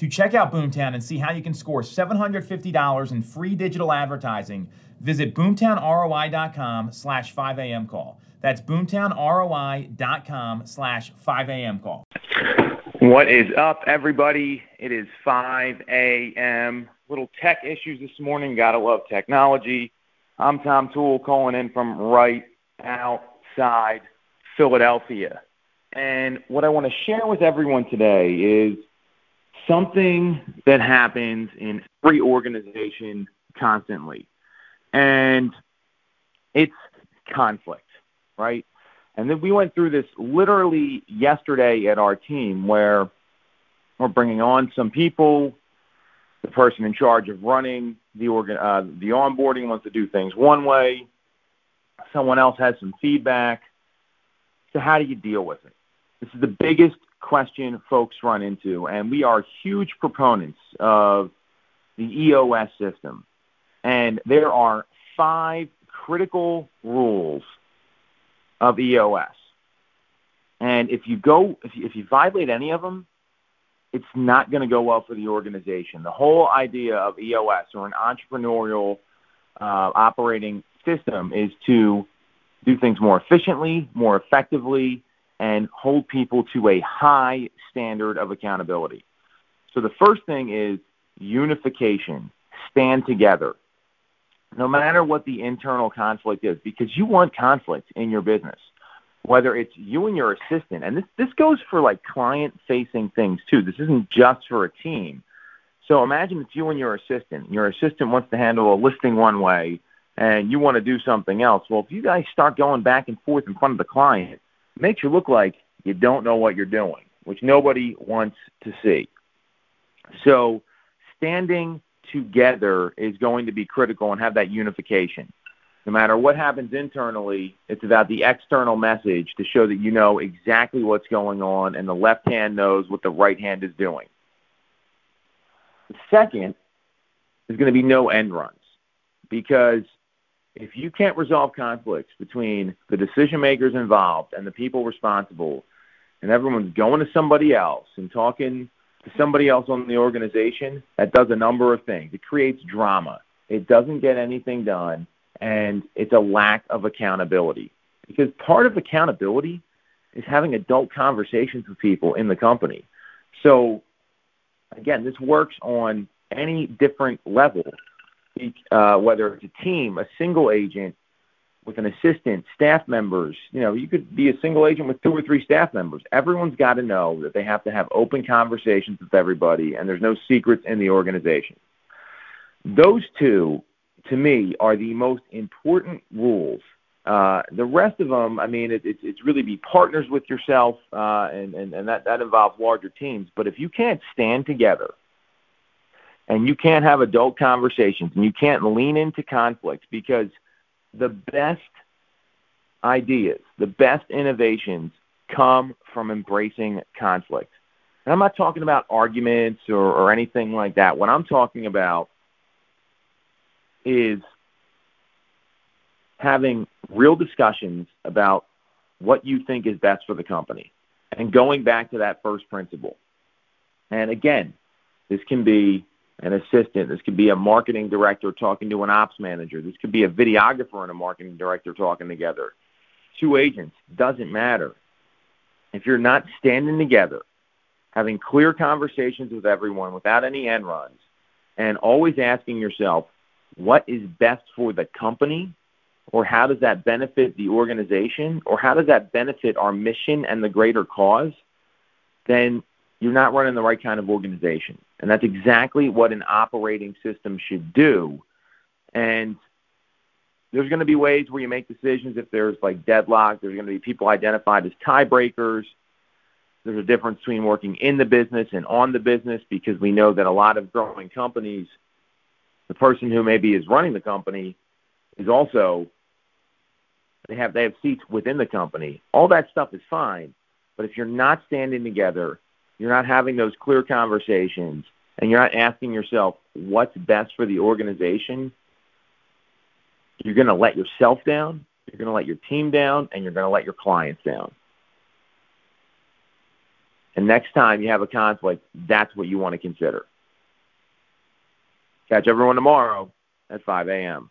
To check out Boomtown and see how you can score $750 in free digital advertising, visit boomtownroi.com slash 5am call. That's boomtownroi.com slash 5am call. What is up, everybody? It is 5 a.m. Little tech issues this morning. Gotta love technology. I'm Tom Toole calling in from right outside Philadelphia. And what I want to share with everyone today is something that happens in every organization constantly. And it's conflict right? And then we went through this literally yesterday at our team where we're bringing on some people. The person in charge of running the organ, uh, the onboarding wants to do things one way. Someone else has some feedback. So how do you deal with it? This is the biggest question folks run into, and we are huge proponents of the EOS system. And there are five critical rules of EOS. And if you go, if you, if you violate any of them, it's not going to go well for the organization. The whole idea of EOS or an entrepreneurial uh, operating system is to do things more efficiently, more effectively, and hold people to a high standard of accountability. So the first thing is unification. Stand together no matter what the internal conflict is, because you want conflict in your business, whether it's you and your assistant, and this this goes for like client facing things too. This isn't just for a team. So imagine it's you and your assistant. Your assistant wants to handle a listing one way, and you want to do something else. Well, if you guys start going back and forth in front of the client, makes you look like you don't know what you're doing, which nobody wants to see. So standing together is going to be critical and have that unification. No matter what happens internally, it's about the external message to show that you know exactly what's going on and the left hand knows what the right hand is doing. The second is going to be no end runs because if you can't resolve conflicts between the decision makers involved and the people responsible, and everyone's going to somebody else and talking to somebody else on the organization that does a number of things. It creates drama. It doesn't get anything done, and it's a lack of accountability. Because part of accountability is having adult conversations with people in the company. So, again, this works on any different level, uh, whether it's a team, a single agent, with an assistant, staff members. You know, you could be a single agent with two or three staff members. Everyone's got to know that they have to have open conversations with everybody, and there's no secrets in the organization. Those two, to me, are the most important rules. Uh, the rest of them, I mean, it, it's it's really be partners with yourself, uh, and, and and that that involves larger teams. But if you can't stand together, and you can't have adult conversations, and you can't lean into conflict because – the best ideas, the best innovations come from embracing conflict. And I'm not talking about arguments or, or anything like that. What I'm talking about is having real discussions about what you think is best for the company and going back to that first principle. And again, this can be an assistant. This could be a marketing director talking to an ops manager. This could be a videographer and a marketing director talking together. Two agents, doesn't matter. If you're not standing together, having clear conversations with everyone without any end runs, and always asking yourself, what is best for the company? Or how does that benefit the organization? Or how does that benefit our mission and the greater cause? Then you're not running the right kind of organization. And that's exactly what an operating system should do. And there's going to be ways where you make decisions if there's like deadlock. There's going to be people identified as tiebreakers. There's a difference between working in the business and on the business because we know that a lot of growing companies, the person who maybe is running the company is also They have they have seats within the company. All that stuff is fine, but if you're not standing together, you're not having those clear conversations, and you're not asking yourself what's best for the organization, you're going to let yourself down, you're going to let your team down, and you're going to let your clients down. And next time you have a conflict, that's what you want to consider. Catch everyone tomorrow at 5 a.m.